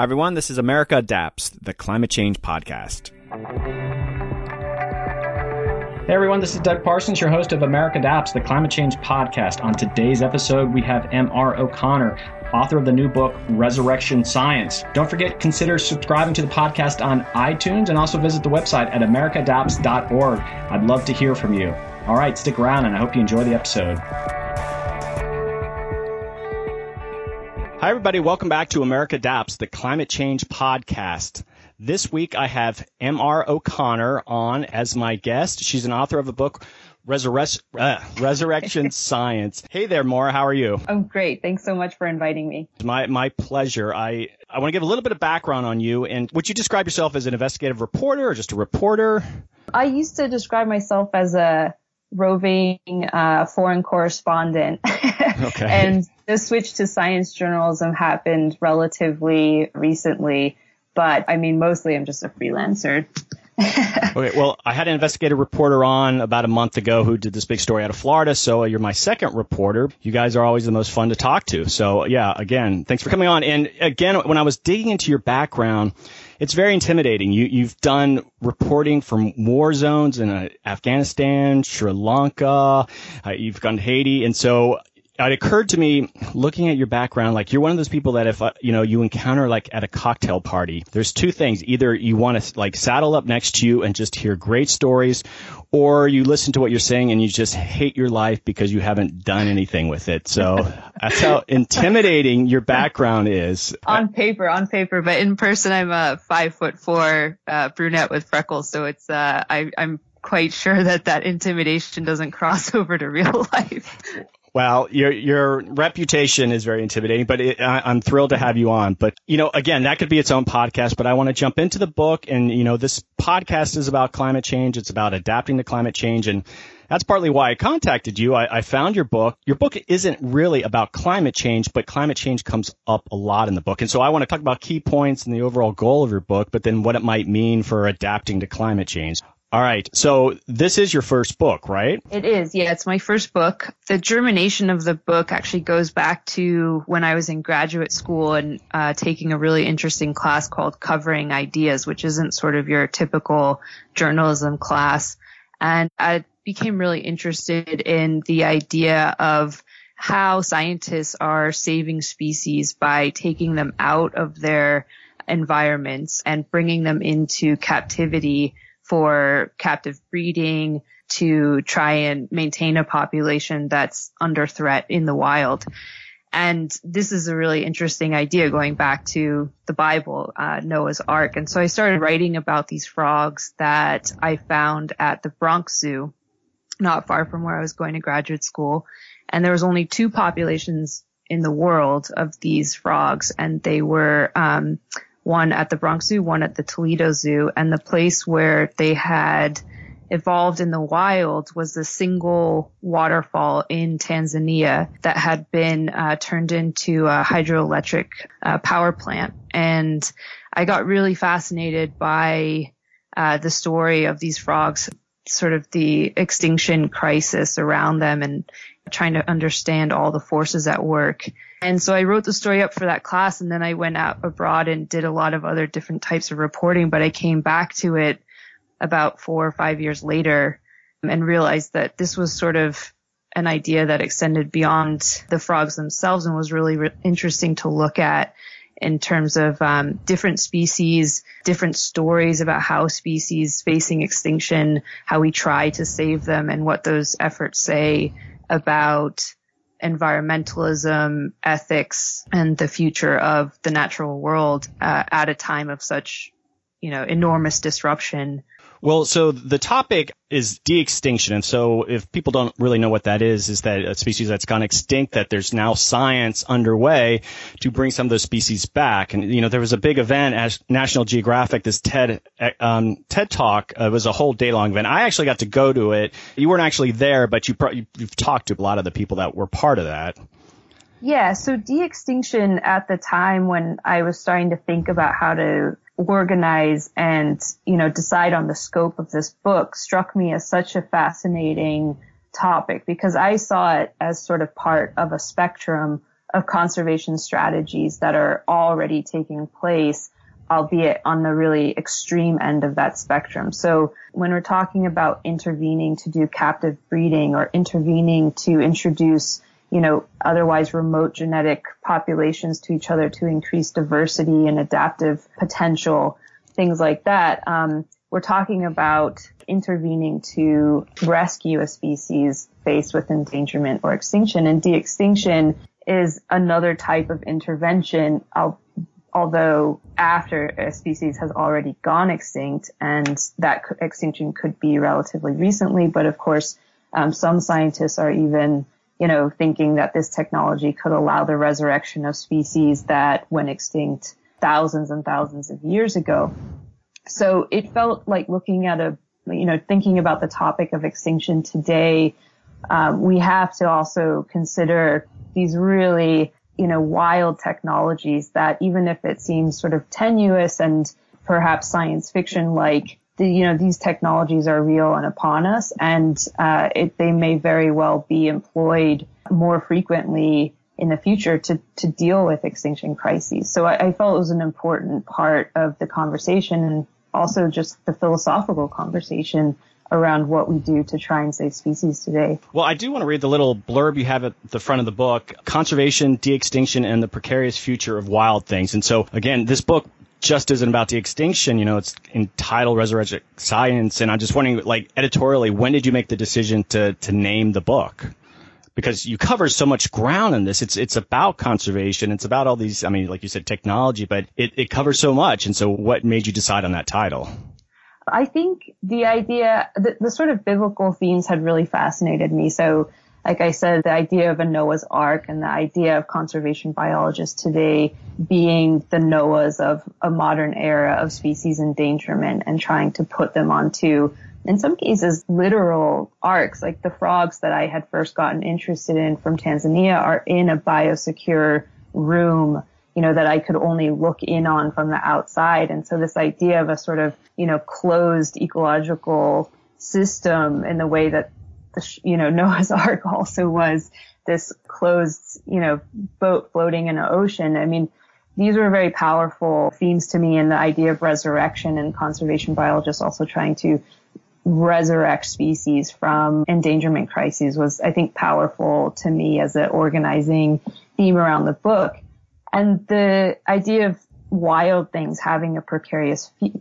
Hi, everyone. This is America Adapts, the climate change podcast. Hey, everyone. This is Doug Parsons, your host of America Adapts, the climate change podcast. On today's episode, we have M.R. O'Connor, author of the new book, Resurrection Science. Don't forget, consider subscribing to the podcast on iTunes and also visit the website at americaadapts.org. I'd love to hear from you. All right, stick around, and I hope you enjoy the episode. Hi, everybody. Welcome back to America Adapts, the climate change podcast. This week I have M.R. O'Connor on as my guest. She's an author of the book Resurre- uh, Resurrection Science. Hey there, Maura. How are you? I'm great. Thanks so much for inviting me. My my pleasure. I I want to give a little bit of background on you. And would you describe yourself as an investigative reporter or just a reporter? I used to describe myself as a roving uh, foreign correspondent. Okay. and the switch to science journalism happened relatively recently, but I mean, mostly I'm just a freelancer. okay, well, I had an investigative reporter on about a month ago who did this big story out of Florida. So you're my second reporter. You guys are always the most fun to talk to. So yeah, again, thanks for coming on. And again, when I was digging into your background, it's very intimidating. You, you've done reporting from war zones in uh, Afghanistan, Sri Lanka, uh, you've gone to Haiti. And so it occurred to me looking at your background, like you're one of those people that if, uh, you know, you encounter like at a cocktail party, there's two things. Either you want to like saddle up next to you and just hear great stories, or you listen to what you're saying and you just hate your life because you haven't done anything with it. So that's how intimidating your background is. On paper, on paper, but in person, I'm a five foot four uh, brunette with freckles. So it's, uh, I, I'm quite sure that that intimidation doesn't cross over to real life. Well, your your reputation is very intimidating, but it, I, I'm thrilled to have you on. But you know, again, that could be its own podcast. But I want to jump into the book, and you know, this podcast is about climate change. It's about adapting to climate change, and that's partly why I contacted you. I, I found your book. Your book isn't really about climate change, but climate change comes up a lot in the book. And so I want to talk about key points and the overall goal of your book, but then what it might mean for adapting to climate change. All right. So this is your first book, right? It is. Yeah, it's my first book. The germination of the book actually goes back to when I was in graduate school and uh, taking a really interesting class called Covering Ideas, which isn't sort of your typical journalism class. And I became really interested in the idea of how scientists are saving species by taking them out of their environments and bringing them into captivity for captive breeding to try and maintain a population that's under threat in the wild. And this is a really interesting idea going back to the Bible, uh, Noah's Ark. And so I started writing about these frogs that I found at the Bronx Zoo, not far from where I was going to graduate school. And there was only two populations in the world of these frogs, and they were um, one at the Bronx Zoo, one at the Toledo Zoo, and the place where they had evolved in the wild was the single waterfall in Tanzania that had been uh, turned into a hydroelectric uh, power plant. And I got really fascinated by uh, the story of these frogs, sort of the extinction crisis around them and trying to understand all the forces at work. And so I wrote the story up for that class and then I went out abroad and did a lot of other different types of reporting, but I came back to it about four or five years later and realized that this was sort of an idea that extended beyond the frogs themselves and was really re- interesting to look at in terms of um, different species, different stories about how species facing extinction, how we try to save them, and what those efforts say about environmentalism, ethics, and the future of the natural world uh, at a time of such, you know, enormous disruption. Well, so the topic is de-extinction. And so if people don't really know what that is, is that a species that's gone extinct, that there's now science underway to bring some of those species back. And, you know, there was a big event at National Geographic, this TED, um, TED talk. Uh, was a whole day long event. I actually got to go to it. You weren't actually there, but you pro- you've talked to a lot of the people that were part of that. Yeah, so de-extinction at the time when I was starting to think about how to organize and, you know, decide on the scope of this book struck me as such a fascinating topic because I saw it as sort of part of a spectrum of conservation strategies that are already taking place, albeit on the really extreme end of that spectrum. So when we're talking about intervening to do captive breeding or intervening to introduce you know, otherwise remote genetic populations to each other to increase diversity and adaptive potential, things like that. Um, we're talking about intervening to rescue a species faced with endangerment or extinction. And de-extinction is another type of intervention, although after a species has already gone extinct, and that extinction could be relatively recently. But of course, um, some scientists are even you know, thinking that this technology could allow the resurrection of species that went extinct thousands and thousands of years ago. So it felt like looking at a, you know, thinking about the topic of extinction today, um, we have to also consider these really, you know, wild technologies that even if it seems sort of tenuous and perhaps science fiction like, the, you know, these technologies are real and upon us and, uh, it, they may very well be employed more frequently in the future to, to deal with extinction crises. So I, I felt it was an important part of the conversation and also just the philosophical conversation around what we do to try and save species today. Well, I do want to read the little blurb you have at the front of the book, Conservation, De-extinction, and the Precarious Future of Wild Things. And so, again, this book just isn't about de-extinction. You know, it's entitled Resurrection Science. And I'm just wondering, like, editorially, when did you make the decision to, to name the book? Because you cover so much ground in this. It's, it's about conservation. It's about all these, I mean, like you said, technology, but it, it covers so much. And so what made you decide on that title? I think the idea, the, the sort of biblical themes had really fascinated me. So like I said, the idea of a Noah's Ark and the idea of conservation biologists today being the Noahs of a modern era of species endangerment and trying to put them onto, in some cases, literal arks. Like the frogs that I had first gotten interested in from Tanzania are in a biosecure room, you know, that I could only look in on from the outside. And so this idea of a sort of, you know, closed ecological system in the way that you know, Noah's Ark also was this closed, you know, boat floating in an ocean. I mean, these were very powerful themes to me and the idea of resurrection and conservation biologists also trying to resurrect species from endangerment crises was, I think, powerful to me as an organizing theme around the book. And the idea of wild things having a precarious f-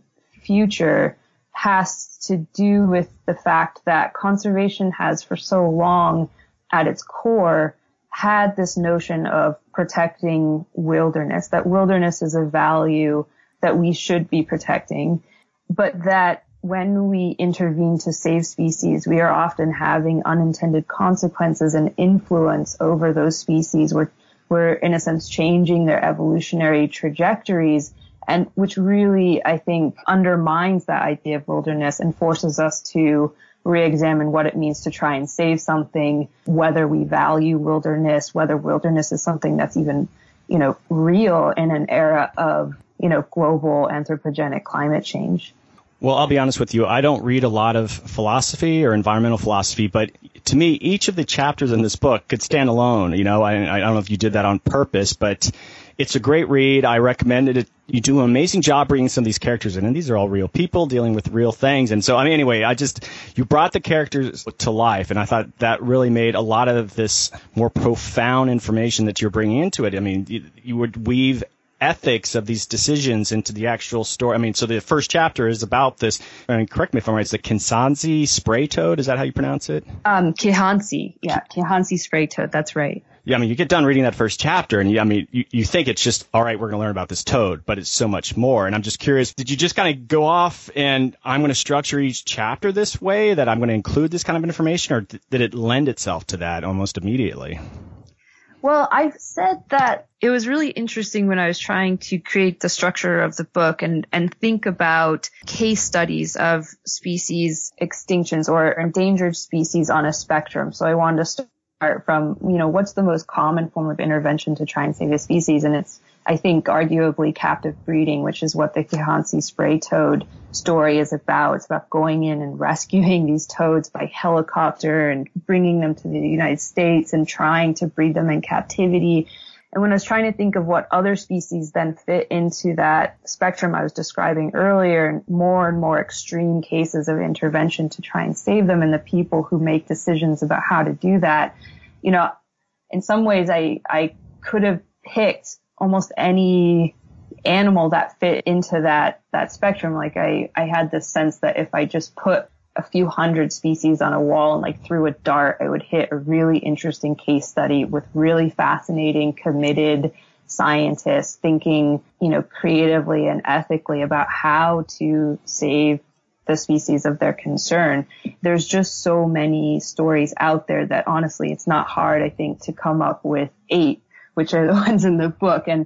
future has to do with the fact that conservation has for so long at its core had this notion of protecting wilderness, that wilderness is a value that we should be protecting, but that when we intervene to save species, we are often having unintended consequences and influence over those species. We're, we're in a sense changing their evolutionary trajectories and which really, I think, undermines that idea of wilderness and forces us to re-examine what it means to try and save something, whether we value wilderness, whether wilderness is something that's even, you know, real in an era of, you know, global anthropogenic climate change. Well, I'll be honest with you. I don't read a lot of philosophy or environmental philosophy, but to me, each of the chapters in this book could stand alone. You know, I, I don't know if you did that on purpose, but it's a great read. I recommend it. You do an amazing job bringing some of these characters in, and these are all real people dealing with real things. And so, I mean, anyway, I just you brought the characters to life, and I thought that really made a lot of this more profound information that you're bringing into it. I mean, you, you would weave ethics of these decisions into the actual story. I mean, so the first chapter is about this. I mean, correct me if I'm right. It's the Kihansi spray toad. Is that how you pronounce it? Um, Kihansi. Yeah, Kihansi spray toad. That's right. Yeah, I mean, you get done reading that first chapter, and you, I mean, you, you think it's just all right. We're going to learn about this toad, but it's so much more. And I'm just curious. Did you just kind of go off and I'm going to structure each chapter this way that I'm going to include this kind of information, or did it lend itself to that almost immediately? Well, I've said that it was really interesting when I was trying to create the structure of the book and, and think about case studies of species extinctions or endangered species on a spectrum. So I wanted to start from, you know, what's the most common form of intervention to try and save a species? And it's I think arguably captive breeding, which is what the Kihansi spray toad story is about. It's about going in and rescuing these toads by helicopter and bringing them to the United States and trying to breed them in captivity. And when I was trying to think of what other species then fit into that spectrum I was describing earlier, more and more extreme cases of intervention to try and save them and the people who make decisions about how to do that, you know, in some ways I, I could have picked almost any animal that fit into that, that spectrum. Like I, I had this sense that if I just put a few hundred species on a wall and like threw a dart, I would hit a really interesting case study with really fascinating, committed scientists thinking, you know, creatively and ethically about how to save the species of their concern. There's just so many stories out there that honestly, it's not hard, I think, to come up with eight, which are the ones in the book. And,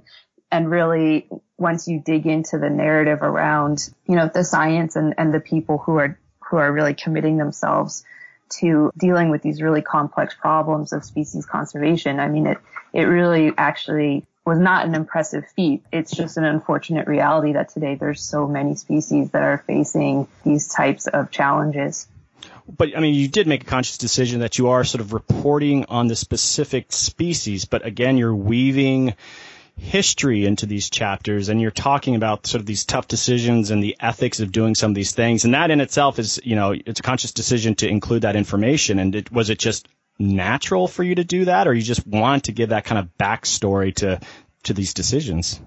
and really, once you dig into the narrative around, you know, the science and, and the people who are who are really committing themselves to dealing with these really complex problems of species conservation. I mean, it, it really actually was not an impressive feat. It's just an unfortunate reality that today there's so many species that are facing these types of challenges. But I mean, you did make a conscious decision that you are sort of reporting on the specific species, but again, you're weaving history into these chapters and you're talking about sort of these tough decisions and the ethics of doing some of these things. And that in itself is, you know, it's a conscious decision to include that information. And it, was it just natural for you to do that or you just want to give that kind of backstory to, to these decisions?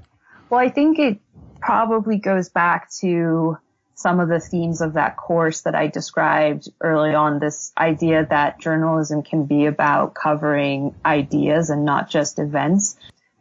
Well, I think it probably goes back to some of the themes of that course that I described early on, this idea that journalism can be about covering ideas and not just events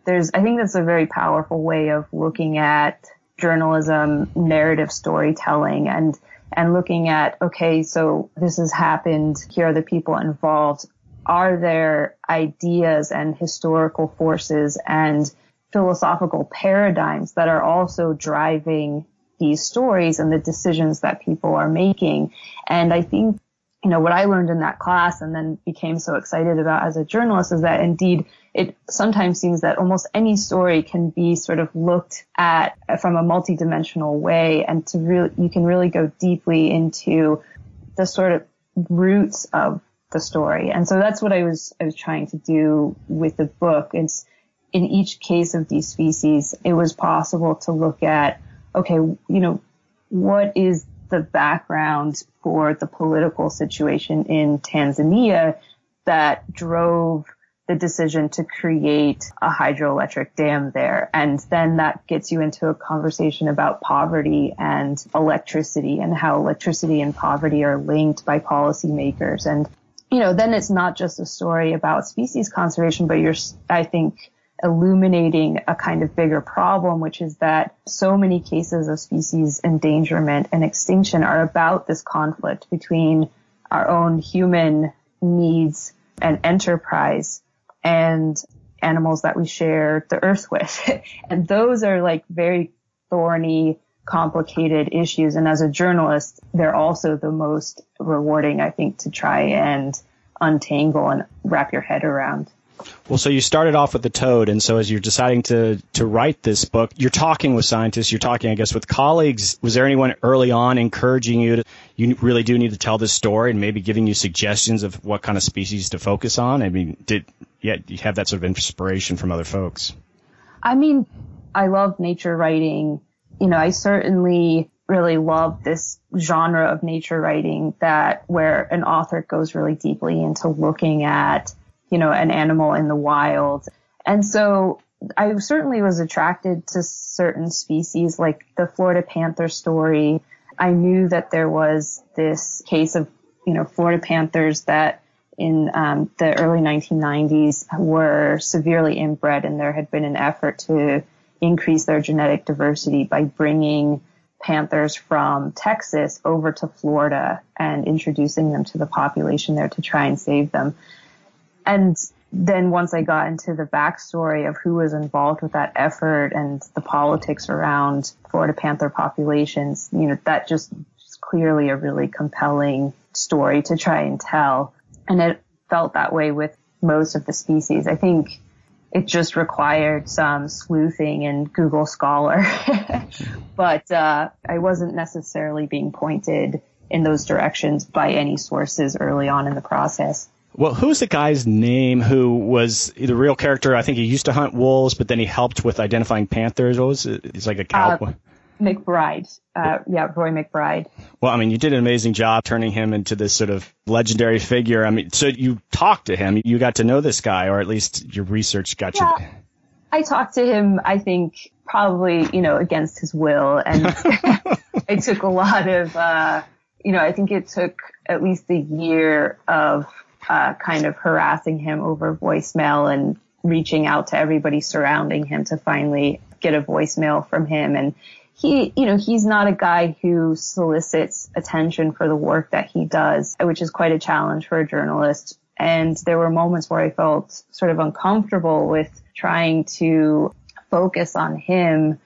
there's, I think that's a very powerful way of looking at journalism, narrative storytelling and, and looking at, okay, so this has happened. Here are the people involved. Are there ideas and historical forces and philosophical paradigms that are also driving these stories and the decisions that people are making? And I think you know, what I learned in that class and then became so excited about as a journalist is that indeed it sometimes seems that almost any story can be sort of looked at from a multidimensional way and to really, you can really go deeply into the sort of roots of the story. And so that's what I was, I was trying to do with the book. It's in each case of these species, it was possible to look at, okay, you know, what is the background for the political situation in Tanzania that drove the decision to create a hydroelectric dam there. And then that gets you into a conversation about poverty and electricity and how electricity and poverty are linked by policymakers. And, you know, then it's not just a story about species conservation, but you're, I think, illuminating a kind of bigger problem, which is that so many cases of species endangerment and extinction are about this conflict between our own human needs and enterprise and animals that we share the earth with. and those are like very thorny, complicated issues. And as a journalist, they're also the most rewarding, I think, to try and untangle and wrap your head around. Well, so you started off with the toad, and so as you're deciding to to write this book, you're talking with scientists, you're talking, I guess, with colleagues. Was there anyone early on encouraging you to, you really do need to tell this story, and maybe giving you suggestions of what kind of species to focus on? I mean, did yeah, you have that sort of inspiration from other folks? I mean, I love nature writing. You know, I certainly really love this genre of nature writing that where an author goes really deeply into looking at you know, an animal in the wild. And so I certainly was attracted to certain species like the Florida panther story. I knew that there was this case of, you know, Florida panthers that in um, the early 1990s were severely inbred and there had been an effort to increase their genetic diversity by bringing panthers from Texas over to Florida and introducing them to the population there to try and save them and then once I got into the backstory of who was involved with that effort and the politics around Florida panther populations, you know, that just is clearly a really compelling story to try and tell. And it felt that way with most of the species. I think it just required some sleuthing and Google Scholar, but uh, I wasn't necessarily being pointed in those directions by any sources early on in the process. Well, who's the guy's name who was the real character? I think he used to hunt wolves, but then he helped with identifying panthers. What was it? He's like a uh, cowboy. Uh, McBride. Uh, yeah, Roy McBride. Well, I mean, you did an amazing job turning him into this sort of legendary figure. I mean, so you talked to him, you got to know this guy, or at least your research got yeah, you. I talked to him, I think, probably, you know, against his will. And it took a lot of, uh, you know, I think it took at least a year of uh, kind of harassing him over voicemail and reaching out to everybody surrounding him to finally get a voicemail from him. And he, you know, he's not a guy who solicits attention for the work that he does, which is quite a challenge for a journalist. And there were moments where I felt sort of uncomfortable with trying to focus on him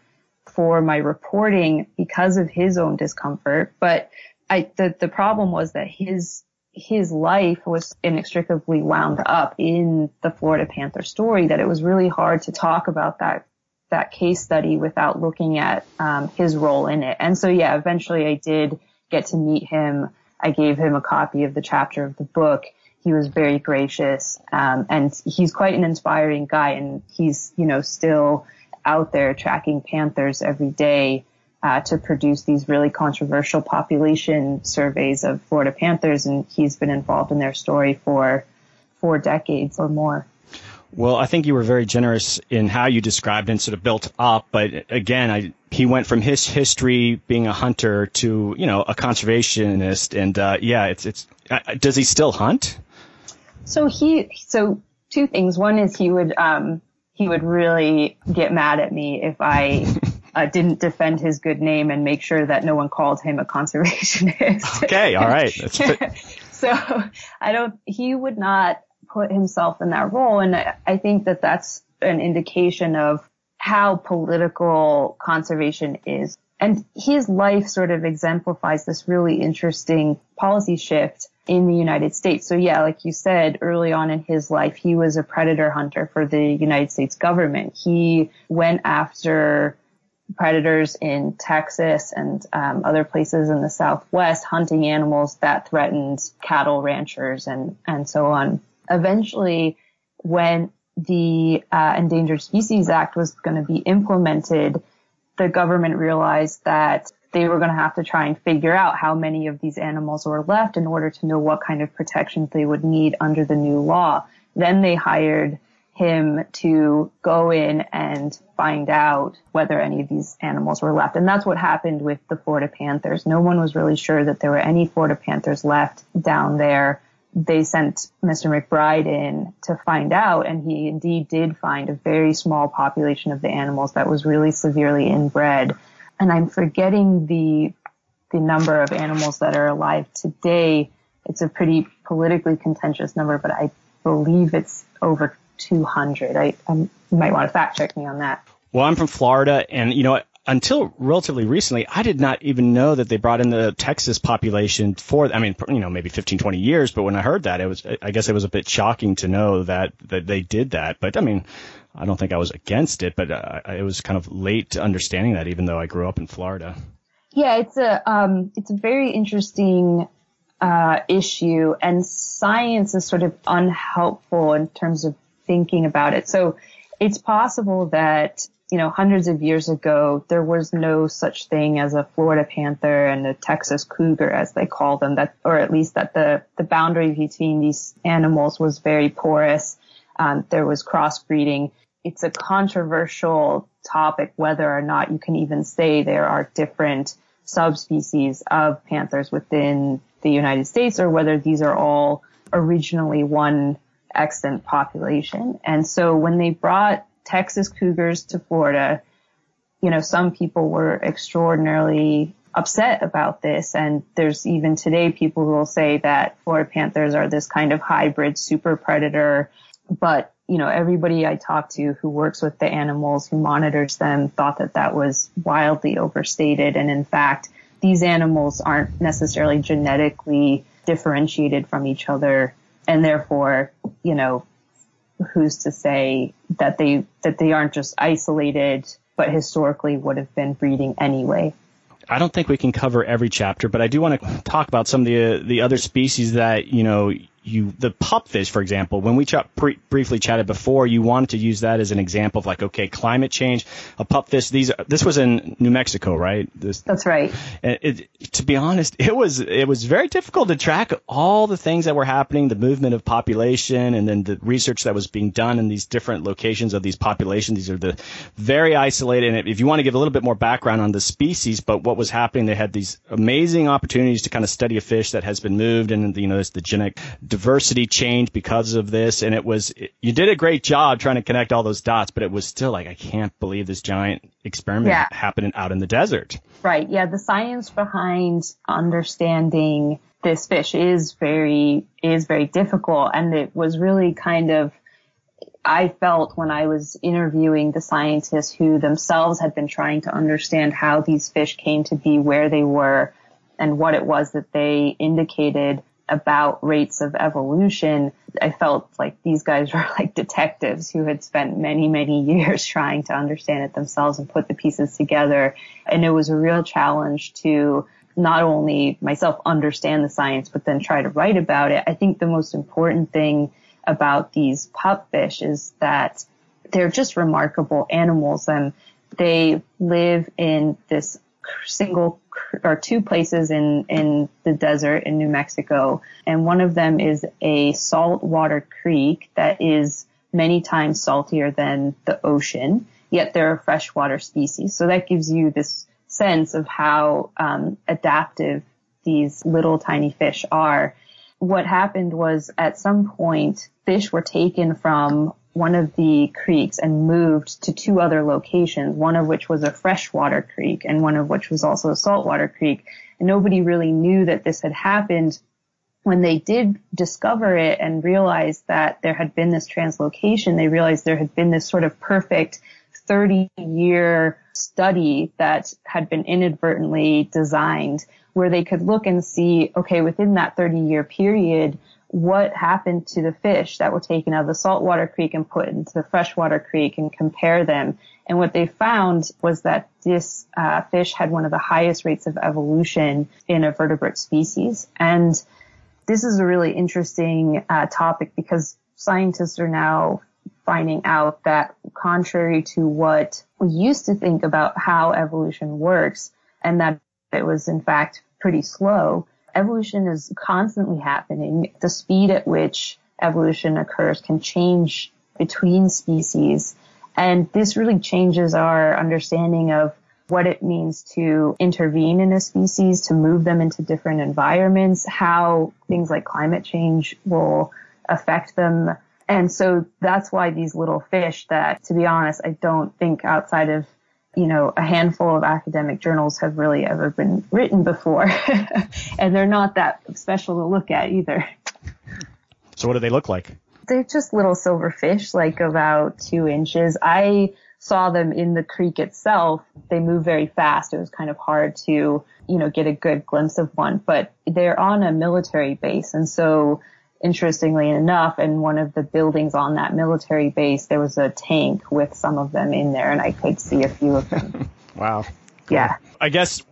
for my reporting because of his own discomfort. But I, the, the problem was that his, his life was inextricably wound up in the Florida Panther story that it was really hard to talk about that that case study without looking at um, his role in it. And so, yeah, eventually I did get to meet him. I gave him a copy of the chapter of the book. He was very gracious, um, and he's quite an inspiring guy. And he's, you know, still out there tracking panthers every day uh, to produce these really controversial population surveys of Florida panthers. And he's been involved in their story for four decades or more. Well, I think you were very generous in how you described and sort of built up. But again, I, he went from his history being a hunter to, you know, a conservationist. And, uh, yeah, it's, it's, uh, does he still hunt? So he, so two things. One is he would, um, he would really get mad at me if I uh, didn't defend his good name and make sure that no one called him a conservationist. Okay. All right. so I don't, he would not put himself in that role. And I think that that's an indication of how political conservation is. And his life sort of exemplifies this really interesting policy shift in the United States. So yeah, like you said, early on in his life, he was a predator hunter for the United States government. He went after predators in Texas and um, other places in the Southwest, hunting animals that threatened cattle ranchers and and so on eventually when the uh, Endangered Species Act was going to be implemented, the government realized that they were going to have to try and figure out how many of these animals were left in order to know what kind of protections they would need under the new law. Then they hired him to go in and find out whether any of these animals were left. And that's what happened with the Florida Panthers. No one was really sure that there were any Florida Panthers left down there they sent Mr. McBride in to find out, and he indeed did find a very small population of the animals that was really severely inbred. And I'm forgetting the the number of animals that are alive today. It's a pretty politically contentious number, but I believe it's over 200. I, I might want to fact check me on that. Well, I'm from Florida, and you know, until relatively recently, I did not even know that they brought in the Texas population for, I mean, you know, maybe 15, 20 years. But when I heard that, it was, I guess it was a bit shocking to know that, that they did that. But I mean, I don't think I was against it, but uh, it was kind of late to understanding that, even though I grew up in Florida. Yeah, it's a, um, it's a very interesting, uh, issue and science is sort of unhelpful in terms of thinking about it. So it's possible that you know, hundreds of years ago, there was no such thing as a Florida panther and a Texas cougar, as they call them, that, or at least that the, the boundary between these animals was very porous. Um, there was crossbreeding. It's a controversial topic whether or not you can even say there are different subspecies of panthers within the United States or whether these are all originally one extant population. And so when they brought Texas Cougars to Florida, you know, some people were extraordinarily upset about this. And there's even today people who will say that Florida Panthers are this kind of hybrid super predator. But, you know, everybody I talked to who works with the animals, who monitors them, thought that that was wildly overstated. And in fact, these animals aren't necessarily genetically differentiated from each other. And therefore, you know, who's to say that they that they aren't just isolated, but historically would have been breeding anyway. I don't think we can cover every chapter, but I do want to talk about some of the the other species that you know you the pupfish, for example, when we ch- pre- briefly chatted before, you wanted to use that as an example of like, okay, climate change, a pupfish. These this was in New Mexico, right? This, That's right. It, it, to be honest, it was it was very difficult to track all the things that were happening, the movement of population, and then the research that was being done in these different locations of these populations. These are the very isolated. And if you want to give a little bit more background on the species, but what was happening, they had these amazing opportunities to kind of study a fish that has been moved, and you know, it's the genetic diversity change because of this. And it was, you did a great job trying to connect all those dots, but it was still like, I can't believe this giant experiment yeah. happening out in the desert. Right. Yeah. The science behind understanding this fish is very, is very difficult. And it was really kind of, I felt when I was interviewing the scientists who themselves had been trying to understand how these fish came to be where they were and what it was that they indicated about rates of evolution, I felt like these guys were like detectives who had spent many, many years trying to understand it themselves and put the pieces together. And it was a real challenge to not only myself understand the science, but then try to write about it. I think the most important thing about these pupfish is that they're just remarkable animals and they live in this single or two places in, in the desert in New Mexico. And one of them is a saltwater creek that is many times saltier than the ocean, yet they're a freshwater species. So that gives you this sense of how um, adaptive these little tiny fish are. What happened was at some point, fish were taken from one of the creeks and moved to two other locations, one of which was a freshwater creek and one of which was also a saltwater creek. And nobody really knew that this had happened. When they did discover it and realize that there had been this translocation, they realized there had been this sort of perfect 30 year study that had been inadvertently designed where they could look and see, okay, within that 30 year period, what happened to the fish that were taken out of the saltwater creek and put into the freshwater creek and compare them. And what they found was that this uh, fish had one of the highest rates of evolution in a vertebrate species. And this is a really interesting uh, topic because scientists are now finding out that contrary to what we used to think about how evolution works and that it was in fact pretty slow, evolution is constantly happening. The speed at which evolution occurs can change between species. And this really changes our understanding of what it means to intervene in a species, to move them into different environments, how things like climate change will affect them. And so that's why these little fish that, to be honest, I don't think outside of you know, a handful of academic journals have really ever been written before. and they're not that special to look at either. So what do they look like? They're just little silver fish, like about two inches. I saw them in the creek itself. They move very fast. It was kind of hard to, you know, get a good glimpse of one, but they're on a military base. And so interestingly enough, in one of the buildings on that military base, there was a tank with some of them in there, and I could see a few of them. wow. Cool. Yeah. I guess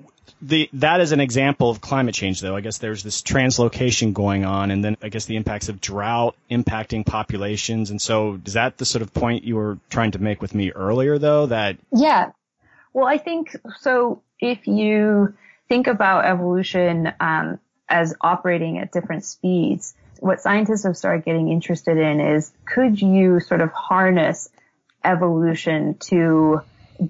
the that is an example of climate change, though. I guess there's this translocation going on, and then I guess the impacts of drought impacting populations. And so, is that the sort of point you were trying to make with me earlier, though? That yeah. Well, I think so. If you think about evolution um, as operating at different speeds, what scientists have started getting interested in is could you sort of harness evolution to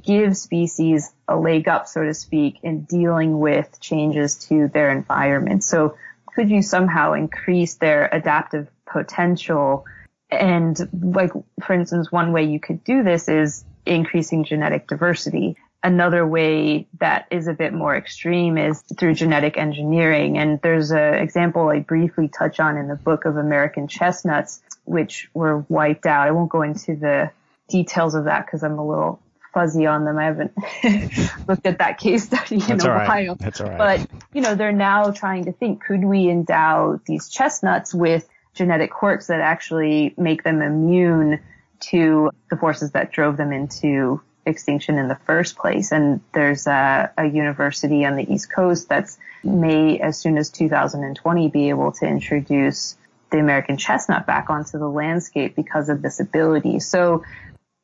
give species a leg up, so to speak, in dealing with changes to their environment? So could you somehow increase their adaptive potential? And like, for instance, one way you could do this is increasing genetic diversity another way that is a bit more extreme is through genetic engineering. And there's an example I briefly touch on in the book of American chestnuts, which were wiped out. I won't go into the details of that because I'm a little fuzzy on them. I haven't looked at that case study in That's a while. That's all right. But, you know, they're now trying to think, could we endow these chestnuts with genetic quirks that actually make them immune to the forces that drove them into extinction in the first place. And there's a, a, university on the East Coast that's may, as soon as 2020, be able to introduce the American chestnut back onto the landscape because of this ability. So,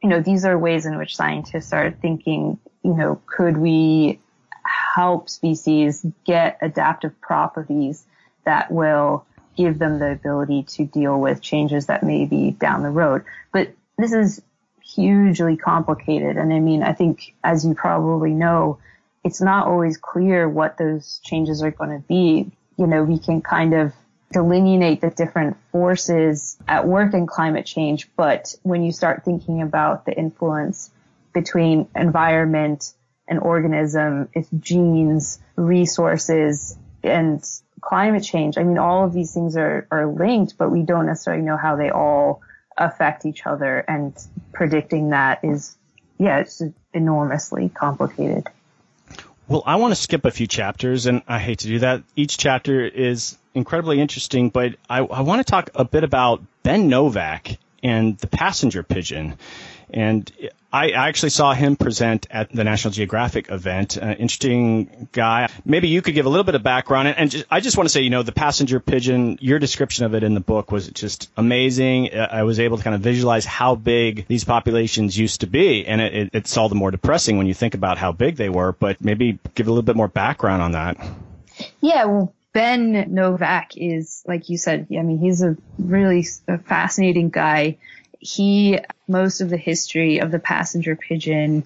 you know, these are ways in which scientists are thinking, you know, could we help species get adaptive properties that will give them the ability to deal with changes that may be down the road. But this is hugely complicated. And I mean, I think as you probably know, it's not always clear what those changes are going to be. You know, we can kind of delineate the different forces at work in climate change, but when you start thinking about the influence between environment and organism, its genes, resources, and climate change, I mean, all of these things are, are linked, but we don't necessarily know how they all affect each other. And predicting that is, yeah, it's enormously complicated. Well, I want to skip a few chapters, and I hate to do that. Each chapter is incredibly interesting, but I, I want to talk a bit about Ben Novak and the passenger pigeon. And I actually saw him present at the National Geographic event. Uh, interesting guy. Maybe you could give a little bit of background. And, just, I just want to say, you know, the passenger pigeon, your description of it in the book was just amazing. Uh, I was able to kind of visualize how big these populations used to be. And it, it, it's all the more depressing when you think about how big they were. But maybe give a little bit more background on that. Yeah, well, Ben Novak is, like you said, I mean, he's a really fascinating guy he, most of the history of the passenger pigeon,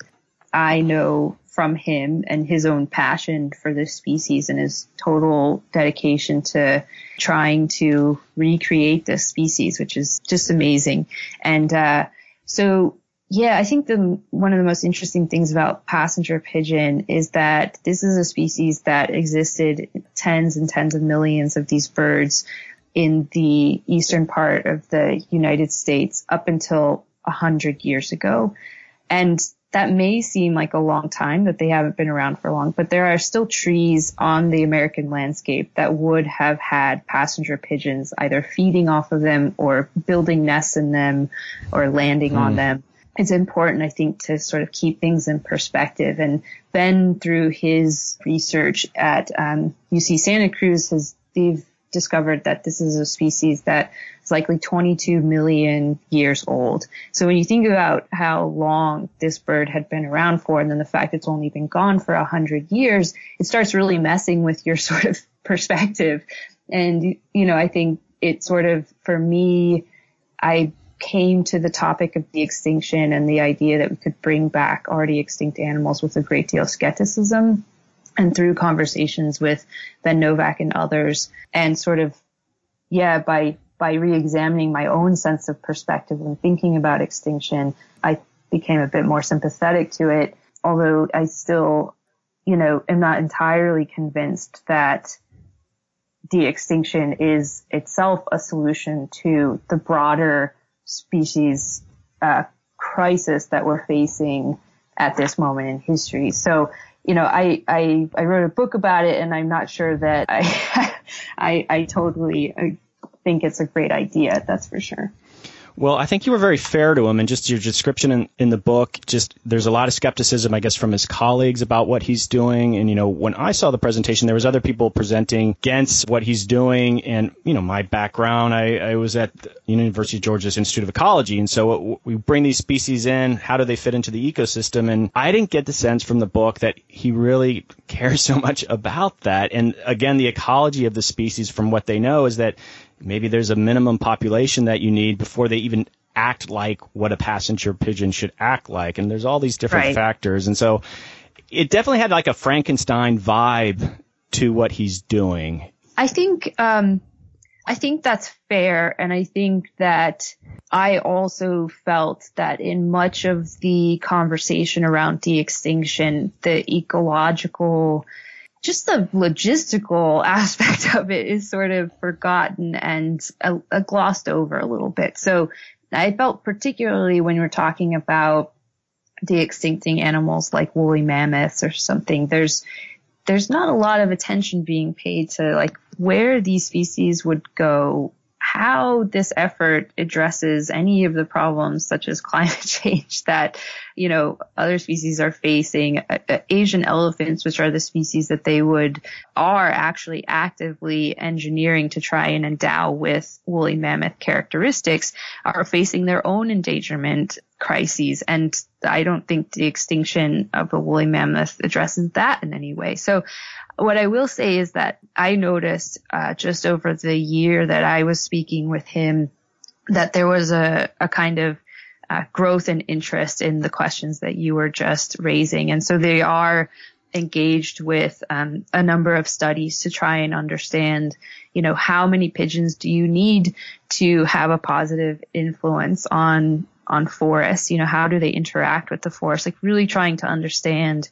I know from him and his own passion for this species and his total dedication to trying to recreate this species, which is just amazing. And, uh, so yeah, I think the one of the most interesting things about passenger pigeon is that this is a species that existed tens and tens of millions of these birds in the eastern part of the United States up until a hundred years ago. And that may seem like a long time that they haven't been around for long, but there are still trees on the American landscape that would have had passenger pigeons either feeding off of them or building nests in them or landing on hmm. them. It's important, I think, to sort of keep things in perspective. And Ben, through his research at um, UC Santa Cruz, has they've discovered that this is a species that is likely 22 million years old. So when you think about how long this bird had been around for and then the fact it's only been gone for 100 years, it starts really messing with your sort of perspective. And, you know, I think it sort of, for me, I came to the topic of de-extinction and the idea that we could bring back already extinct animals with a great deal of skepticism and through conversations with Ben Novak and others and sort of, yeah, by, by re-examining my own sense of perspective and thinking about extinction, I became a bit more sympathetic to it, although I still, you know, am not entirely convinced that de-extinction is itself a solution to the broader species uh, crisis that we're facing at this moment in history. So you know, I, I, I wrote a book about it and I'm not sure that I, I, I totally uh, think it's a great idea. That's for sure. Well, I think you were very fair to him, and just your description in, in the book, just there's a lot of skepticism, I guess, from his colleagues about what he's doing. And you know, when I saw the presentation, there was other people presenting against what he's doing. And you know, my background, I, I was at the University of Georgia's Institute of Ecology, and so we bring these species in. How do they fit into the ecosystem? And I didn't get the sense from the book that he really cares so much about that. And again, the ecology of the species, from what they know, is that Maybe there's a minimum population that you need before they even act like what a passenger pigeon should act like. And there's all these different right. factors. And so it definitely had like a Frankenstein vibe to what he's doing. I think, um, I think that's fair. And I think that I also felt that in much of the conversation around de-extinction, the ecological just the logistical aspect of it is sort of forgotten and uh, uh, glossed over a little bit. So I felt particularly when we're talking about de-extincting animals like woolly mammoths or something, there's, there's not a lot of attention being paid to like where these species would go how this effort addresses any of the problems such as climate change that, you know, other species are facing. Uh, uh, Asian elephants, which are the species that they would, are actually actively engineering to try and endow with woolly mammoth characteristics, are facing their own endangerment crises. And I don't think de-extinction of the woolly mammoth addresses that in any way. So what I will say is that I noticed uh, just over the year that I was speaking with him that there was a, a kind of uh, growth and interest in the questions that you were just raising. And so they are engaged with um, a number of studies to try and understand, you know, how many pigeons do you need to have a positive influence on on forests, you know, how do they interact with the forest? Like really trying to understand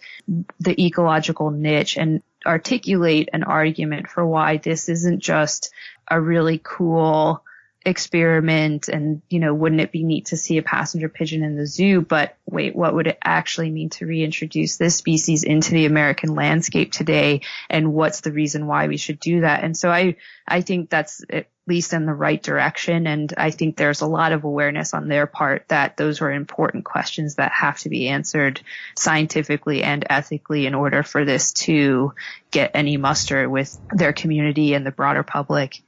the ecological niche and articulate an argument for why this isn't just a really cool experiment and, you know, wouldn't it be neat to see a passenger pigeon in the zoo? But wait, what would it actually mean to reintroduce this species into the American landscape today? And what's the reason why we should do that? And so I, I think that's at least in the right direction. And I think there's a lot of awareness on their part that those are important questions that have to be answered scientifically and ethically in order for this to get any muster with their community and the broader public.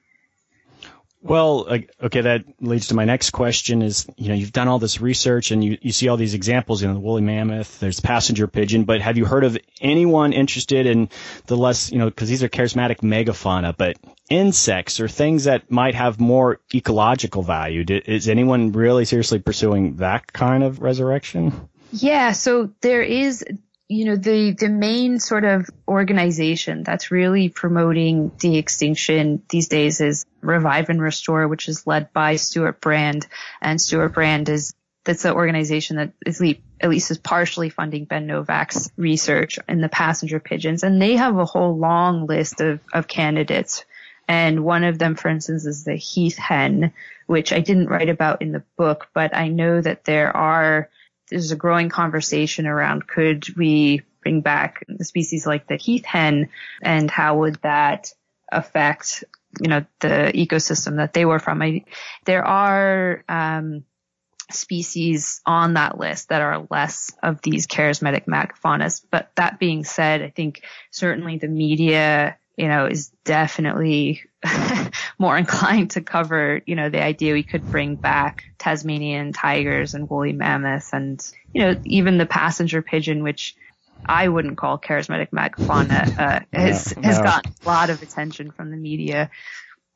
Well, okay, that leads to my next question is, you know, you've done all this research and you, you see all these examples, you know, the woolly mammoth, there's passenger pigeon, but have you heard of anyone interested in the less, you know, because these are charismatic megafauna, but insects or things that might have more ecological value? Is anyone really seriously pursuing that kind of resurrection? Yeah, so there is you know, the, the main sort of organization that's really promoting de-extinction these days is Revive and Restore, which is led by Stewart Brand. And Stewart Brand is, that's the organization that is at least is partially funding Ben Novak's research in the passenger pigeons. And they have a whole long list of, of candidates. And one of them, for instance, is the heath hen, which I didn't write about in the book, but I know that there are there's a growing conversation around could we bring back species like the heath hen and how would that affect you know the ecosystem that they were from? I, there are um, species on that list that are less of these charismatic megafaunas but that being said i think certainly the media you know, is definitely more inclined to cover, you know, the idea we could bring back Tasmanian tigers and woolly mammoths and, you know, even the passenger pigeon, which I wouldn't call charismatic megafauna, uh, has, no, has gotten a lot of attention from the media.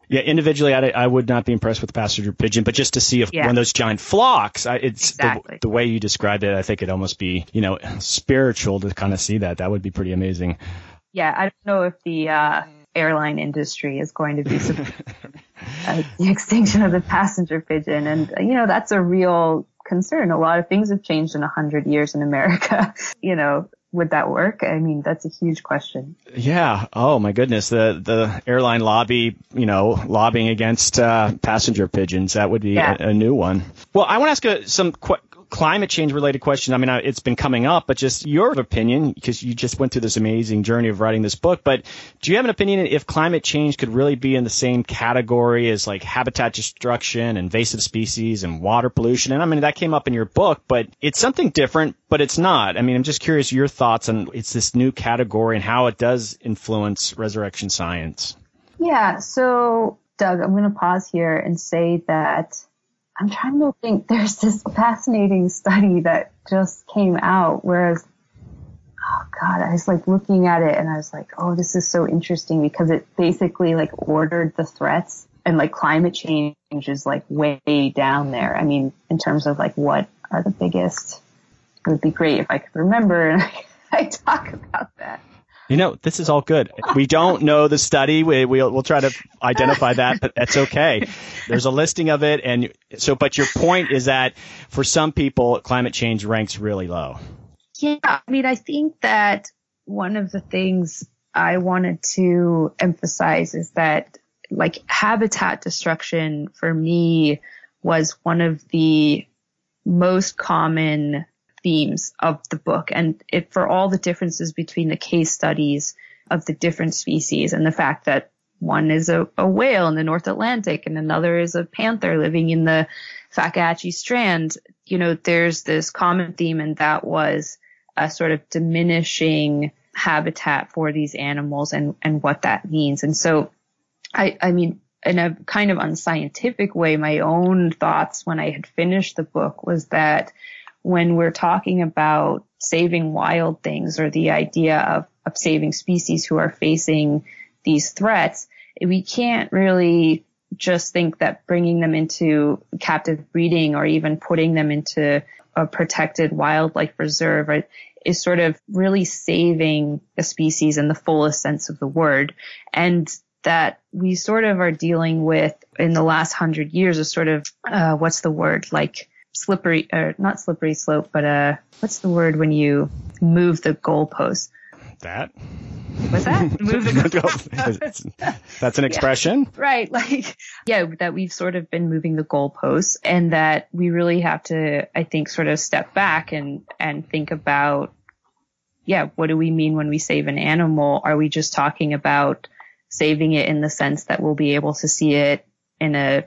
Yeah, individually, I, I would not be impressed with the passenger pigeon, but just to see if yeah. one of those giant flocks, I, it's exactly. the, the, way you described it. I think it'd almost be, you know, spiritual to kind of see that. That would be pretty amazing yeah, I don't know if the uh, airline industry is going to be uh, the extinction of the passenger pigeon, and uh, you know that's a real concern. A lot of things have changed in a hundred years in America. you know, would that work? I mean, that's a huge question. Yeah. Oh my goodness. The the airline lobby, you know, lobbying against uh, passenger pigeons. That would be yeah. a, a, new one. Well, I want to ask a, some qu- climate change related question. I mean, it's been coming up, but just your opinion, because you just went through this amazing journey of writing this book. But do you have an opinion if climate change could really be in the same category as like habitat destruction, invasive species, and water pollution? And I mean, that came up in your book, but it's something different, but it's not. I mean, I'm just curious your thoughts on it's this new category and how it does influence resurrection science. Yeah. So, Doug, I'm going to pause here and say that I'm trying to think. There's this fascinating study that just came out, whereas, oh god, I was like looking at it and I was like, oh, this is so interesting because it basically like ordered the threats and like climate change is like way down there. I mean, in terms of like what are the biggest, it would be great if I could remember and I talk about that. You know, this is all good. We don't know the study. We, we'll, we'll try to identify that, but that's okay. There's a listing of it. And so, but your point is that for some people, climate change ranks really low. Yeah. I mean, I think that one of the things I wanted to emphasize is that like habitat destruction for me was one of the most common themes of the book and it, for all the differences between the case studies of the different species and the fact that one is a, a whale in the North Atlantic and another is a panther living in the Fakahatchee Strand. You know, there's this common theme and that was a sort of diminishing habitat for these animals and, and what that means. And so I, I mean, in a kind of unscientific way, my own thoughts when I had finished the book was that when we're talking about saving wild things or the idea of, of saving species who are facing these threats, we can't really just think that bringing them into captive breeding or even putting them into a protected wildlife reserve is sort of really saving a species in the fullest sense of the word. And that we sort of are dealing with in the last hundred years is sort of, uh, what's the word? Like slippery, or not slippery slope, but, uh, what's the word when you move the goalpost? That. What's that? Move the goalpost. That's an expression. Yeah, right. Like, yeah, that we've sort of been moving the goalposts and that we really have to, I think, sort of step back and, and think about, yeah, what do we mean when we save an animal? Are we just talking about saving it in the sense that we'll be able to see it in a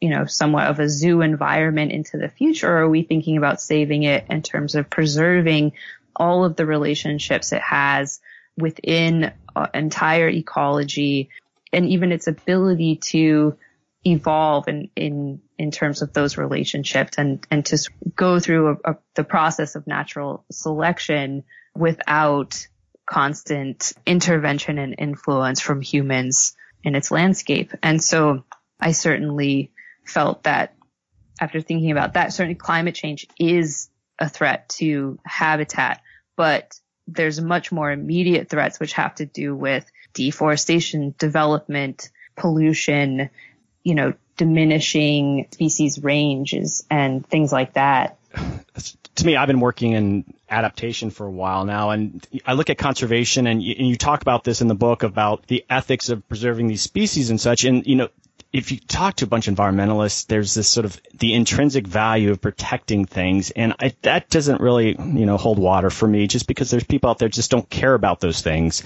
you know somewhat of a zoo environment into the future or are we thinking about saving it in terms of preserving all of the relationships it has within uh, entire ecology and even its ability to evolve in in in terms of those relationships and and to go through a, a, the process of natural selection without constant intervention and influence from humans in its landscape. And so I certainly felt that after thinking about that, certainly climate change is a threat to habitat, but there's much more immediate threats which have to do with deforestation, development, pollution, you know, diminishing species ranges and things like that. To me, I've been working in adaptation for a while now. And I look at conservation and you, and you talk about this in the book about the ethics of preserving these species and such. And, you know, if you talk to a bunch of environmentalists, there's this sort of the intrinsic value of protecting things, and I, that doesn't really, you know, hold water for me. Just because there's people out there just don't care about those things,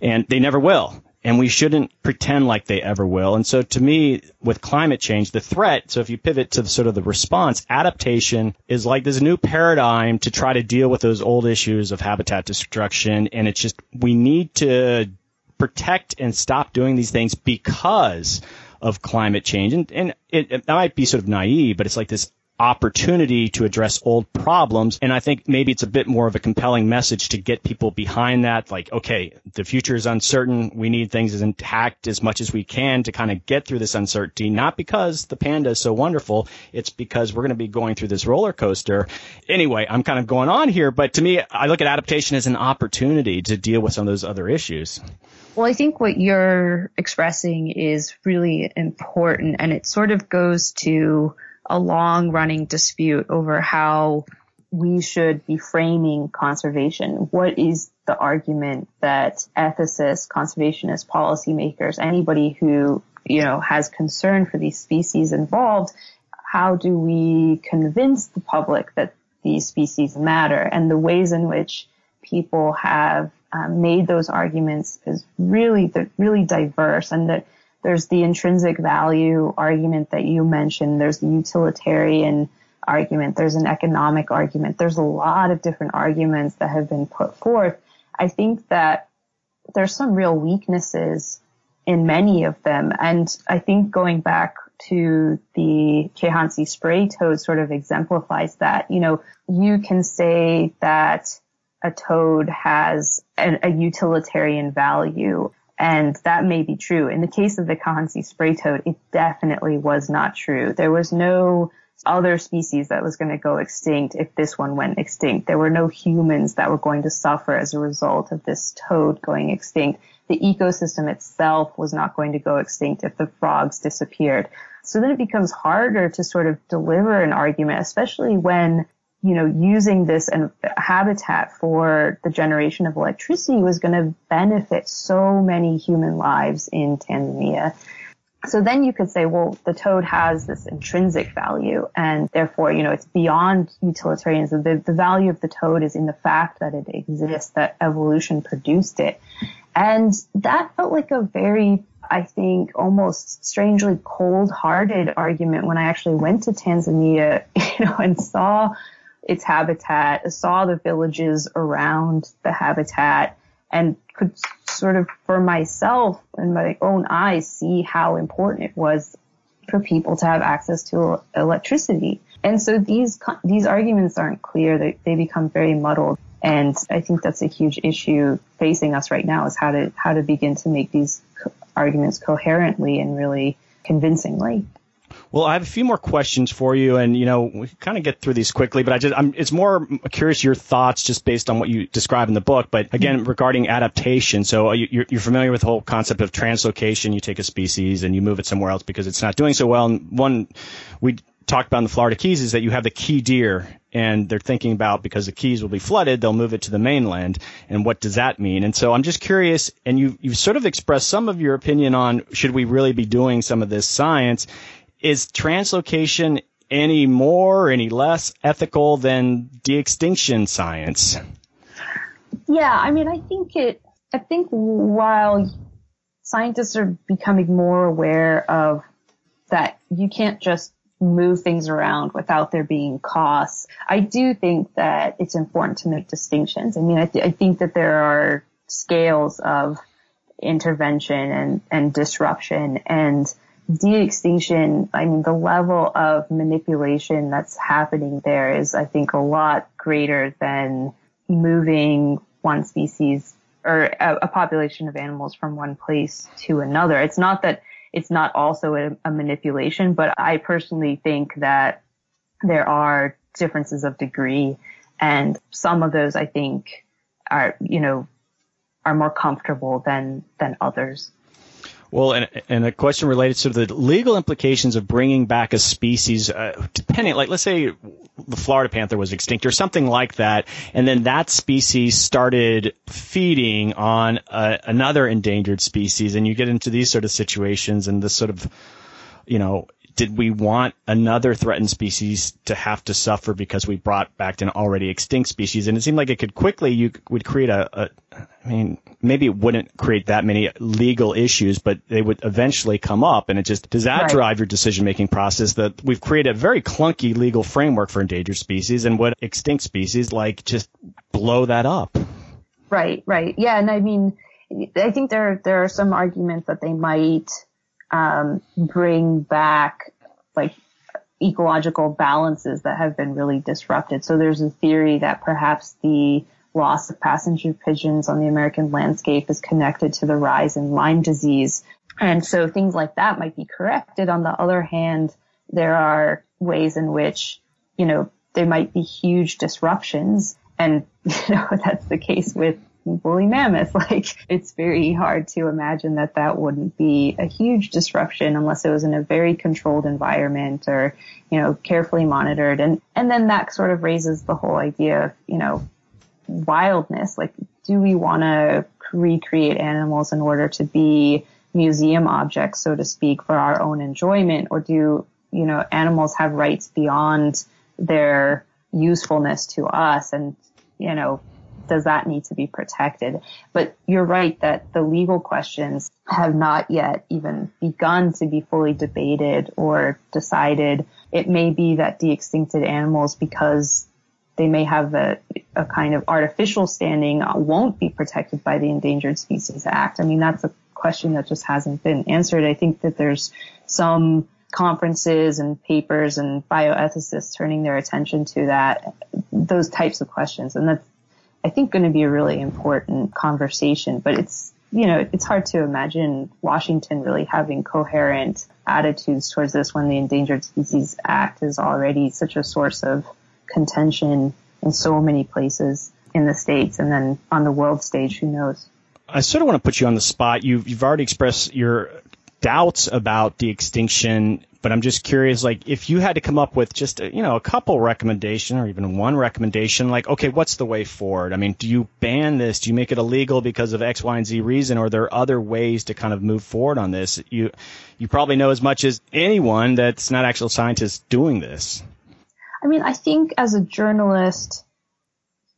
and they never will and we shouldn't pretend like they ever will. And so to me, with climate change, the threat, so if you pivot to sort of the response, adaptation is like this new paradigm to try to deal with those old issues of habitat destruction. And it's just, we need to protect and stop doing these things because of climate change. And, and it, it, might be sort of naive, but it's like this opportunity to address old problems. And I think maybe it's a bit more of a compelling message to get people behind that. Like, okay, the future is uncertain. We need things as intact as much as we can to kind of get through this uncertainty. Not because the panda is so wonderful. It's because we're going to be going through this roller coaster. Anyway, I'm kind of going on here, but to me, I look at adaptation as an opportunity to deal with some of those other issues. Well, I think what you're expressing is really important and it sort of goes to a long running dispute over how we should be framing conservation. What is the argument that ethicists, conservationists, policymakers, anybody who, you know, has concern for these species involved, how do we convince the public that these species matter? And the ways in which people have um, made those arguments is really, really diverse and that there's the intrinsic value argument that you mentioned. There's the utilitarian argument. There's an economic argument. There's a lot of different arguments that have been put forth. I think that there's some real weaknesses in many of them. And I think going back to the Kihansi spray toad sort of exemplifies that. You know, you can say that a toad has a, a utilitarian value and that may be true. In the case of the Kihansi spray toad, it definitely was not true. There was no other species that was going to go extinct if this one went extinct. There were no humans that were going to suffer as a result of this toad going extinct. The ecosystem itself was not going to go extinct if the frogs disappeared. So then it becomes harder to sort of deliver an argument, especially when you know, using this and habitat for the generation of electricity was going to benefit so many human lives in Tanzania. So then you could say, well, the toad has this intrinsic value and therefore, you know, it's beyond utilitarianism. The, the value of the toad is in the fact that it exists, that evolution produced it. And that felt like a very I think, almost strangely cold-hearted argument when I actually went to Tanzania, you know, and saw its habitat, saw the villages around the habitat, and could sort of for myself and my own eyes see how important it was for people to have access to electricity. And so these these arguments aren't clear; they they become very muddled. And I think that's a huge issue facing us right now is how to how to begin to make these arguments coherently and really convincingly. Well, I have a few more questions for you, and you know we kind of get through these quickly, but I just I'm it's more curious your thoughts just based on what you describe in the book. But again, mm-hmm. regarding adaptation, so you're, you're familiar with the whole concept of translocation. You take a species and you move it somewhere else because it's not doing so well. And one we talked about in the Florida Keys is that you have the key deer and they're thinking about because the keys will be flooded, they'll move it to the mainland. And what does that mean? And so I'm just curious, and you, you've sort of expressed some of your opinion on should we really be doing some of this science? Is translocation any more, or any less ethical than de-extinction science? Yeah, I mean, I think it, I think while scientists are becoming more aware of that you can't just move things around without there being costs. I do think that it's important to make distinctions. I mean, I, th- I think that there are scales of intervention and, and disruption and de-extinction. I mean, the level of manipulation that's happening there is, I think, a lot greater than moving one species or a, a population of animals from one place to another. It's not that it's not also a, a manipulation, but I personally think that there are differences of degree and some of those I think are, you know, are more comfortable than, than others. Well, and, and a question related to the legal implications of bringing back a species, uh, depending, like let's say the Florida panther was extinct or something like that, and then that species started feeding on uh, another endangered species, and you get into these sort of situations and this sort of, you know, did we want another threatened species to have to suffer because we brought back an already extinct species? And it seemed like it could quickly, you would create a, a I mean, maybe it wouldn't create that many legal issues, but they would eventually come up. And it just, does that right. drive your decision making process that we've created a very clunky legal framework for endangered species and what extinct species like just blow that up? Right, right. Yeah. And I mean, I think there, there are some arguments that they might, um, bring back like ecological balances that have been really disrupted. So there's a theory that perhaps the loss of passenger pigeons on the American landscape is connected to the rise in Lyme disease. And so things like that might be corrected. On the other hand, there are ways in which, you know, there might be huge disruptions. And, you know, that's the case with woolly mammoth. Like it's very hard to imagine that that wouldn't be a huge disruption unless it was in a very controlled environment or, you know, carefully monitored. And, and then that sort of raises the whole idea of, you know, wildness. Like, do we want to recreate animals in order to be museum objects, so to speak, for our own enjoyment? Or do, you know, animals have rights beyond their usefulness to us? And, you know, does that need to be protected? But you're right that the legal questions have not yet even begun to be fully debated or decided. It may be that de-extincted animals, because they may have a, a kind of artificial standing, won't be protected by the Endangered Species Act. I mean, that's a question that just hasn't been answered. I think that there's some conferences and papers and bioethicists turning their attention to that, those types of questions. And that's I think going to be a really important conversation, but it's, you know, it's hard to imagine Washington really having coherent attitudes towards this when the Endangered Species Act is already such a source of contention in so many places in the States and then on the world stage, who knows? I sort of want to put you on the spot. You've, you've already expressed your doubts about de-extinction but I'm just curious, like, if you had to come up with just, a, you know, a couple recommendation or even one recommendation, like, okay, what's the way forward? I mean, do you ban this? Do you make it illegal because of X, Y, and Z reason? Or are there other ways to kind of move forward on this? You, you probably know as much as anyone that's not actual scientists doing this. I mean, I think as a journalist,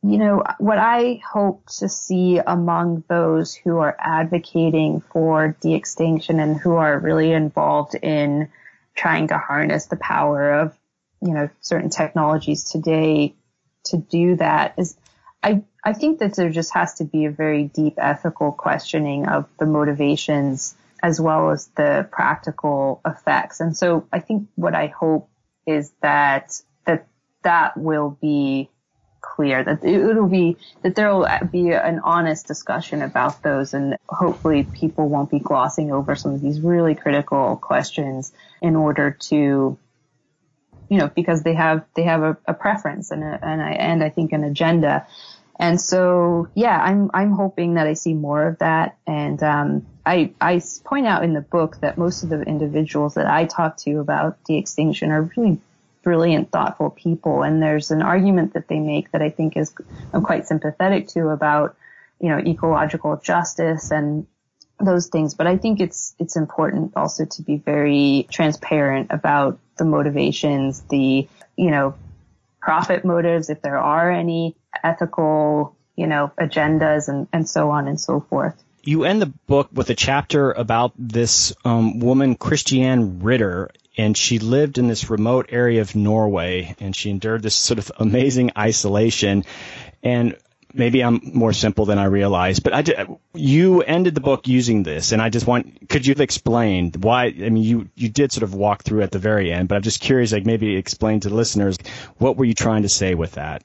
you know, what I hope to see among those who are advocating for de-extinction and who are really involved in trying to harness the power of, you know, certain technologies today to do that is I, I think that there just has to be a very deep ethical questioning of the motivations as well as the practical effects. And so I think what I hope is that, that that will be clear that it'll be that there will be an honest discussion about those and hopefully people won't be glossing over some of these really critical questions in order to you know because they have they have a, a preference and a, and I and I think an agenda. And so yeah I'm I'm hoping that I see more of that. And um, I I point out in the book that most of the individuals that I talk to about de-extinction are really brilliant, thoughtful people. And there's an argument that they make that I think is I'm quite sympathetic to about, you know, ecological justice and those things. But I think it's, it's important also to be very transparent about the motivations, the, you know, profit motives, if there are any ethical, you know, agendas and, and so on and so forth. You end the book with a chapter about this um, woman, Christiane Ritter, and she lived in this remote area of Norway and she endured this sort of amazing isolation and maybe I'm more simple than I realized, but I you ended the book using this, and I just want could you have explained why? I mean, you you did sort of walk through at the very end, but I'm just curious, like maybe explain to listeners what were you trying to say with that?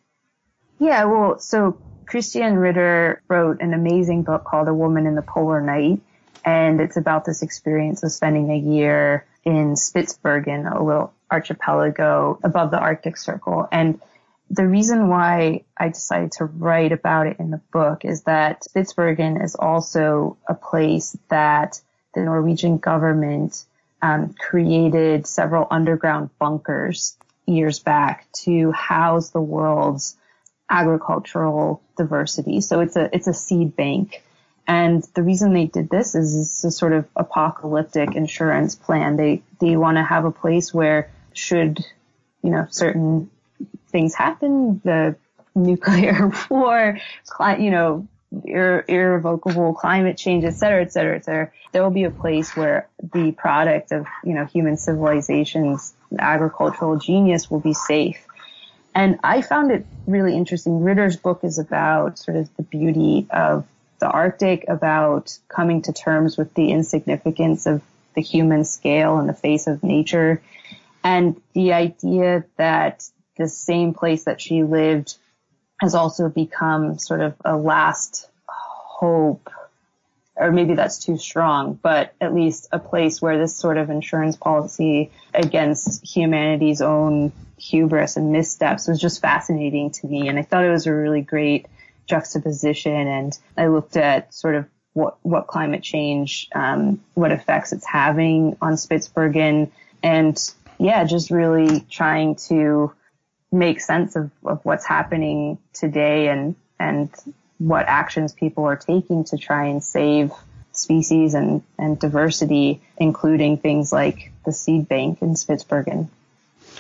Yeah, well, so Christiane Ritter wrote an amazing book called A Woman in the Polar Night, and it's about this experience of spending a year in Spitsbergen, a little archipelago above the Arctic Circle. And the reason why I decided to write about it in the book is that Spitsbergen is also a place that the Norwegian government um, created several underground bunkers years back to house the world's agricultural diversity. So it's a it's a seed bank and the reason they did this is it's a sort of apocalyptic insurance plan. They they want to have a place where should you know certain things happen, the nuclear war, you know, ir- irrevocable climate change, et cetera, et cetera, et cetera. There will be a place where the product of you know human civilization's agricultural genius will be safe. And I found it really interesting. Ritter's book is about sort of the beauty of the Arctic about coming to terms with the insignificance of the human scale in the face of nature. And the idea that the same place that she lived has also become sort of a last hope, or maybe that's too strong, but at least a place where this sort of insurance policy against humanity's own hubris and missteps was just fascinating to me. And I thought it was a really great juxtaposition and I looked at sort of what, what climate change, um, what effects it's having on Spitsbergen and yeah, just really trying to make sense of, of what's happening today and, and what actions people are taking to try and save species and, and diversity, including things like the seed bank in Spitsbergen.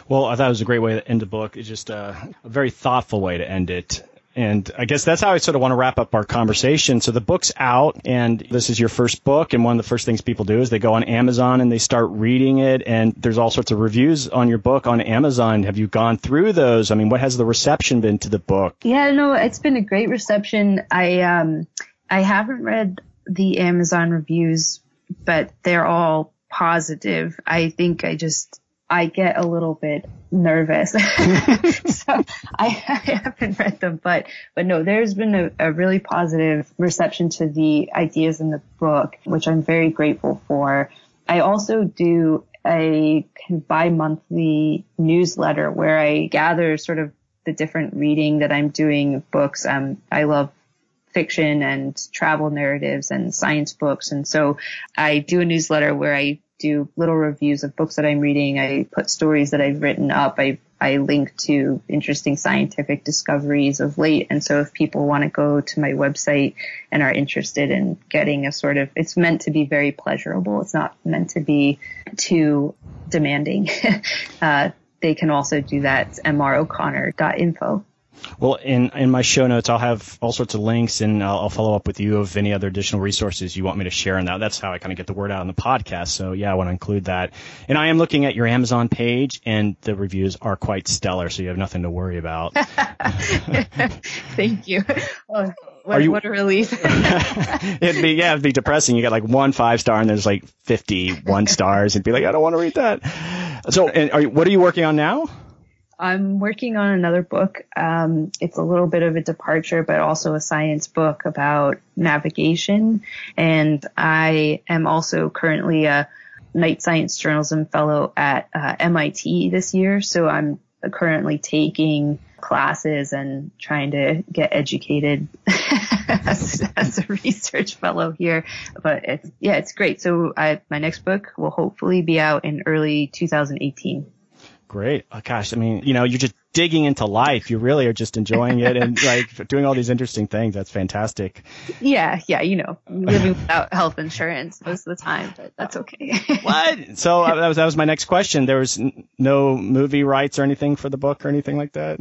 Well, I thought it was a great way to end the book. It's just a, a very thoughtful way to end it. And I guess that's how I sort of want to wrap up our conversation. So the book's out and this is your first book. And one of the first things people do is they go on Amazon and they start reading it. And there's all sorts of reviews on your book on Amazon. Have you gone through those? I mean, what has the reception been to the book? Yeah, no, it's been a great reception. I, um, I haven't read the Amazon reviews, but they're all positive. I think I just, I get a little bit nervous. so I, haven't read them, but, but no, there's been a, a, really positive reception to the ideas in the book, which I'm very grateful for. I also do a bi-monthly newsletter where I gather sort of the different reading that I'm doing books. Um, I love fiction and travel narratives and science books. And so I do a newsletter where I do little reviews of books that I'm reading. I put stories that I've written up. I, I link to interesting scientific discoveries of late. And so if people want to go to my website and are interested in getting a sort of, it's meant to be very pleasurable. It's not meant to be too demanding. uh, they can also do that at mroconnor.info. Well, in in my show notes, I'll have all sorts of links, and I'll, I'll, follow up with you of any other additional resources you want me to share. And that that's how I kind of get the word out on the podcast. So yeah, I want to include that. And I am looking at your Amazon page, and the reviews are quite stellar. So you have nothing to worry about. Thank you. Oh, what, you, what a relief. it'd be yeah, it'd be depressing. You get like one five star, and there's like fifty one stars, and be like, I don't want to read that. So, and are you, what are you working on now? I'm working on another book. Um, it's a little bit of a departure, but also a science book about navigation. And I am also currently a Knight Science Journalism Fellow at uh, MIT this year. So I'm currently taking classes and trying to get educated as, as, a research fellow here. But it's, yeah, it's great. So I, my next book will hopefully be out in early 2018. Great. Oh, gosh, I mean, you know, you're just digging into life. You really are just enjoying it and like doing all these interesting things. That's fantastic. Yeah, yeah, you know, living without health insurance most of the time, but that's okay. what? So uh, that was that was my next question. There was n- no movie rights or anything for the book or anything like that.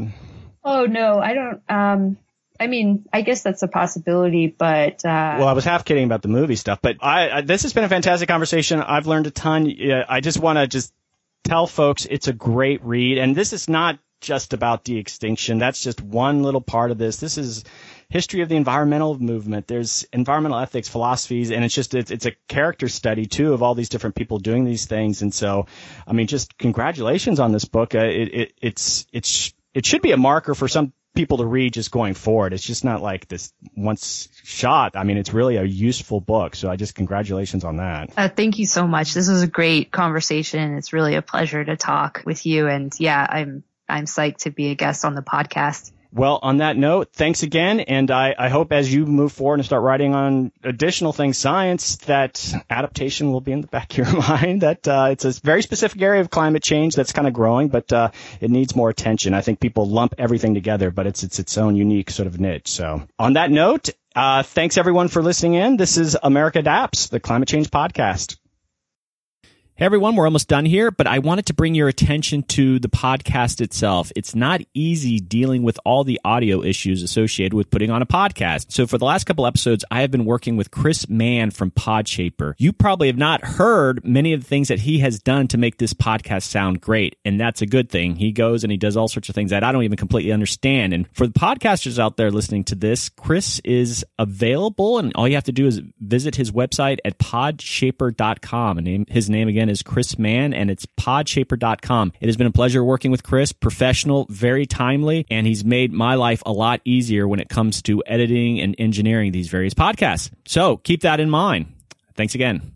Oh no, I don't. Um, I mean, I guess that's a possibility, but uh, well, I was half kidding about the movie stuff, but I, I this has been a fantastic conversation. I've learned a ton. I just want to just tell folks it's a great read. And this is not just about de-extinction. That's just one little part of this. This is history of the environmental movement. There's environmental ethics, philosophies, and it's just it's, it's, a character study too of all these different people doing these things. And so, I mean, just congratulations on this book. Uh, it, it, it's it's it should be a marker for some people to read just going forward. It's just not like this once shot. I mean, it's really a useful book. So I just congratulations on that. Uh, thank you so much. This was a great conversation. It's really a pleasure to talk with you. And yeah, I'm, I'm psyched to be a guest on the podcast. Well, on that note, thanks again. And I, I hope as you move forward and start writing on additional things, science, that adaptation will be in the back of your mind. That uh, it's a very specific area of climate change that's kind of growing, but uh, it needs more attention. I think people lump everything together, but it's it's its own unique sort of niche. So on that note, uh, thanks everyone for listening in. This is America Adapts, the climate change podcast. Hey everyone, we're almost done here, but I wanted to bring your attention to the podcast itself. It's not easy dealing with all the audio issues associated with putting on a podcast. So for the last couple episodes, I have been working with Chris Mann from Podshaper. You probably have not heard many of the things that he has done to make this podcast sound great, and that's a good thing. He goes and he does all sorts of things that I don't even completely understand. And for the podcasters out there listening to this, Chris is available, and all you have to do is visit his website at podshaper.com. And his name again again is Chris Mann, and it's podshaper.com. It has been a pleasure working with Chris, professional, very timely, and he's made my life a lot easier when it comes to editing and engineering these various podcasts. So keep that in mind. Thanks again.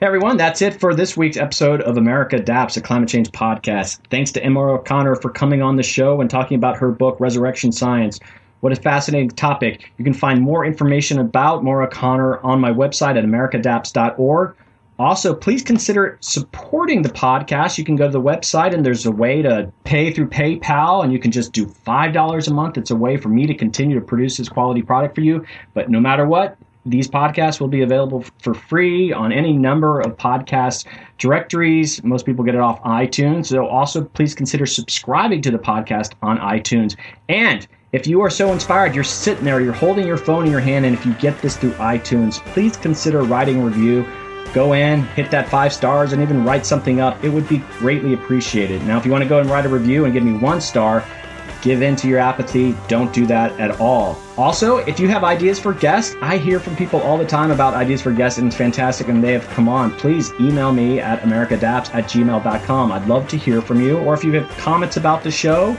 Hey everyone, that's it for this week's episode of America Adapts, a climate change podcast. Thanks to Emma O'Connor for coming on the show and talking about her book, Resurrection Science. What a fascinating topic. You can find more information about Maura O'Connor on my website at americadapts.org. Also, please consider supporting the podcast. You can go to the website and there's a way to pay through PayPal and you can just do $5 a month. It's a way for me to continue to produce this quality product for you. But no matter what, these podcasts will be available for free on any number of podcast directories. Most people get it off iTunes. So also please consider subscribing to the podcast on iTunes. And if you are so inspired, you're sitting there, you're holding your phone in your hand, and if you get this through iTunes, please consider writing a review go in, hit that five stars, and even write something up. It would be greatly appreciated. Now, if you want to go and write a review and give me one star, give in to your apathy. Don't do that at all. Also, if you have ideas for guests, I hear from people all the time about ideas for guests, and it's fantastic, and they have come on. Please email me at americadapts at gmail.com. I'd love to hear from you. Or if you have comments about the show,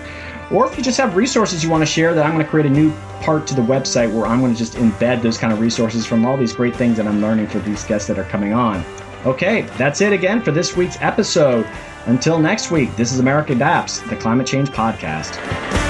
or if you just have resources you want to share, that I'm going to create a new part to the website where I'm going to just embed those kind of resources from all these great things that I'm learning for these guests that are coming on. Okay, that's it again for this week's episode. Until next week, this is America Adapts, the Climate Change Podcast.